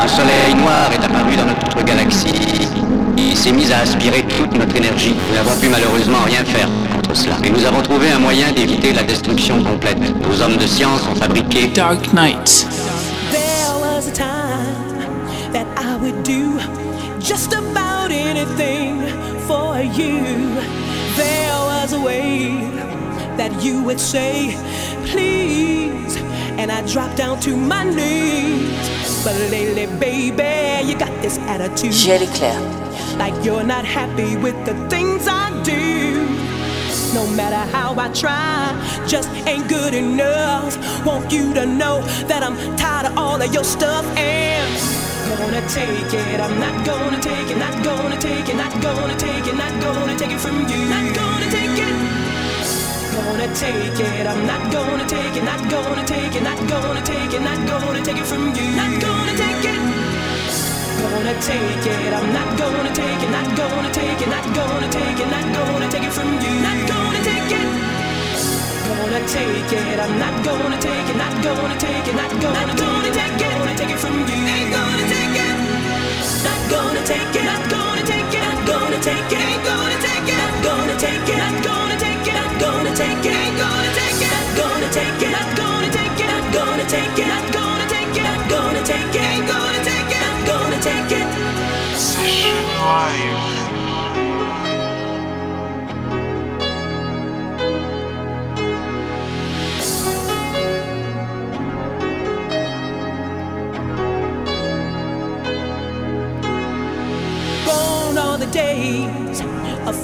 Un soleil noir est apparu dans notre galaxie. Il s'est mis à aspirer toute notre énergie. Nous n'avons pu malheureusement rien faire contre cela. Et nous avons trouvé un moyen d'éviter la destruction complète. Nos hommes de science ont fabriqué Dark Knight. There was a time that I would do just about anything for you. There was a way that you would say, please, and I drop down to my knees. But lately, baby, you got this attitude. JL Eclair. Like you're not happy with the things I do. No matter how I try, just ain't good enough. Want you to know that I'm tired of all of your stuff and I'm not gonna take it. I'm not gonna take it, not gonna take it, not gonna take it, not gonna take it from you. Not gonna take it. Gonna take it. I'm not gonna take it, not gonna take it, not gonna take it, not gonna take it from you. Not gonna take it. Gonna take it. I'm not gonna take it, not gonna take it, not gonna take it, not gonna take it from you. Not gonna take it. Gonna take it. I'm not gonna take it, not gonna take it, not gonna take it, gonna take it from you. Ain't gonna take it. Not gonna take it, not gonna take it, I'm not gonna take it, ain't gonna take it, I'm not gonna take it, not gonna take it, not gonna take it,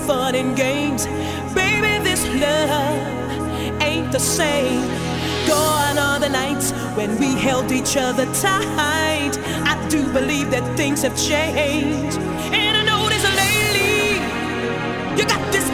fun and games. Baby, this love ain't the same. Gone are the nights when we held each other tight. I do believe that things have changed. And I notice lately, you got this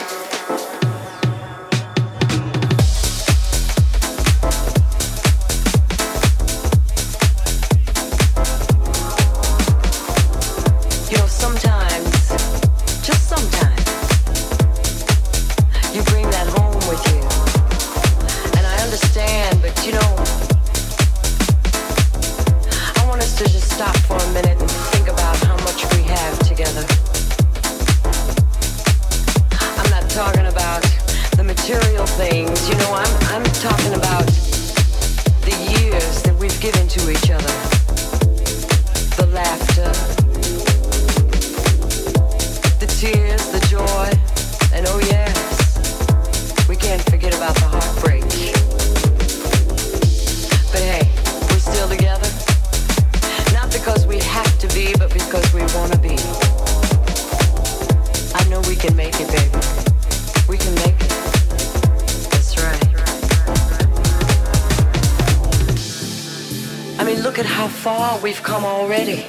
We've come already.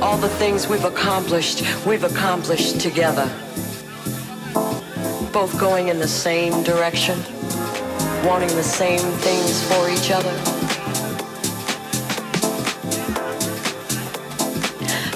All the things we've accomplished, we've accomplished together. Both going in the same direction, wanting the same things for each other.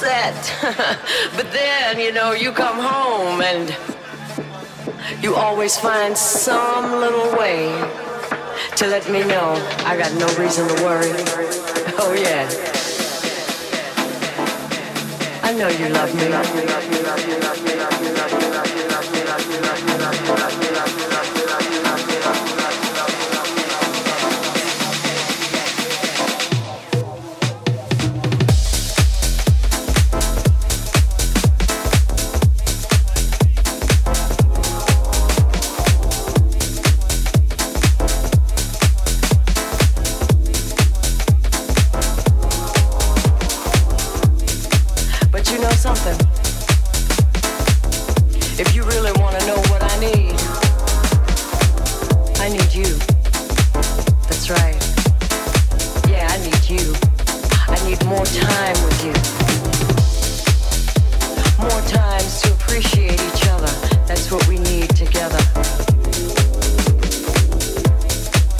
Upset, but then, you know, you come home and you always find some little way to let me know I got no reason to worry. Oh yeah. I know you love me. I need more time with you. More times to appreciate each other. That's what we need together.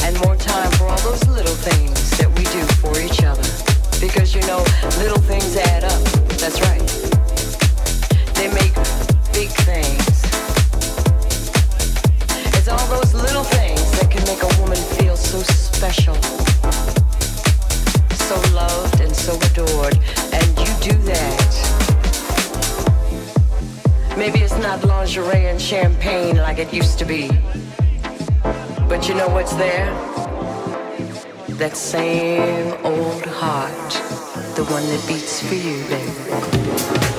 And more time for all those little things that we do for each other. Because you know, little things add up. That's right. it used to be. But you know what's there? That same old heart, the one that beats for you, baby.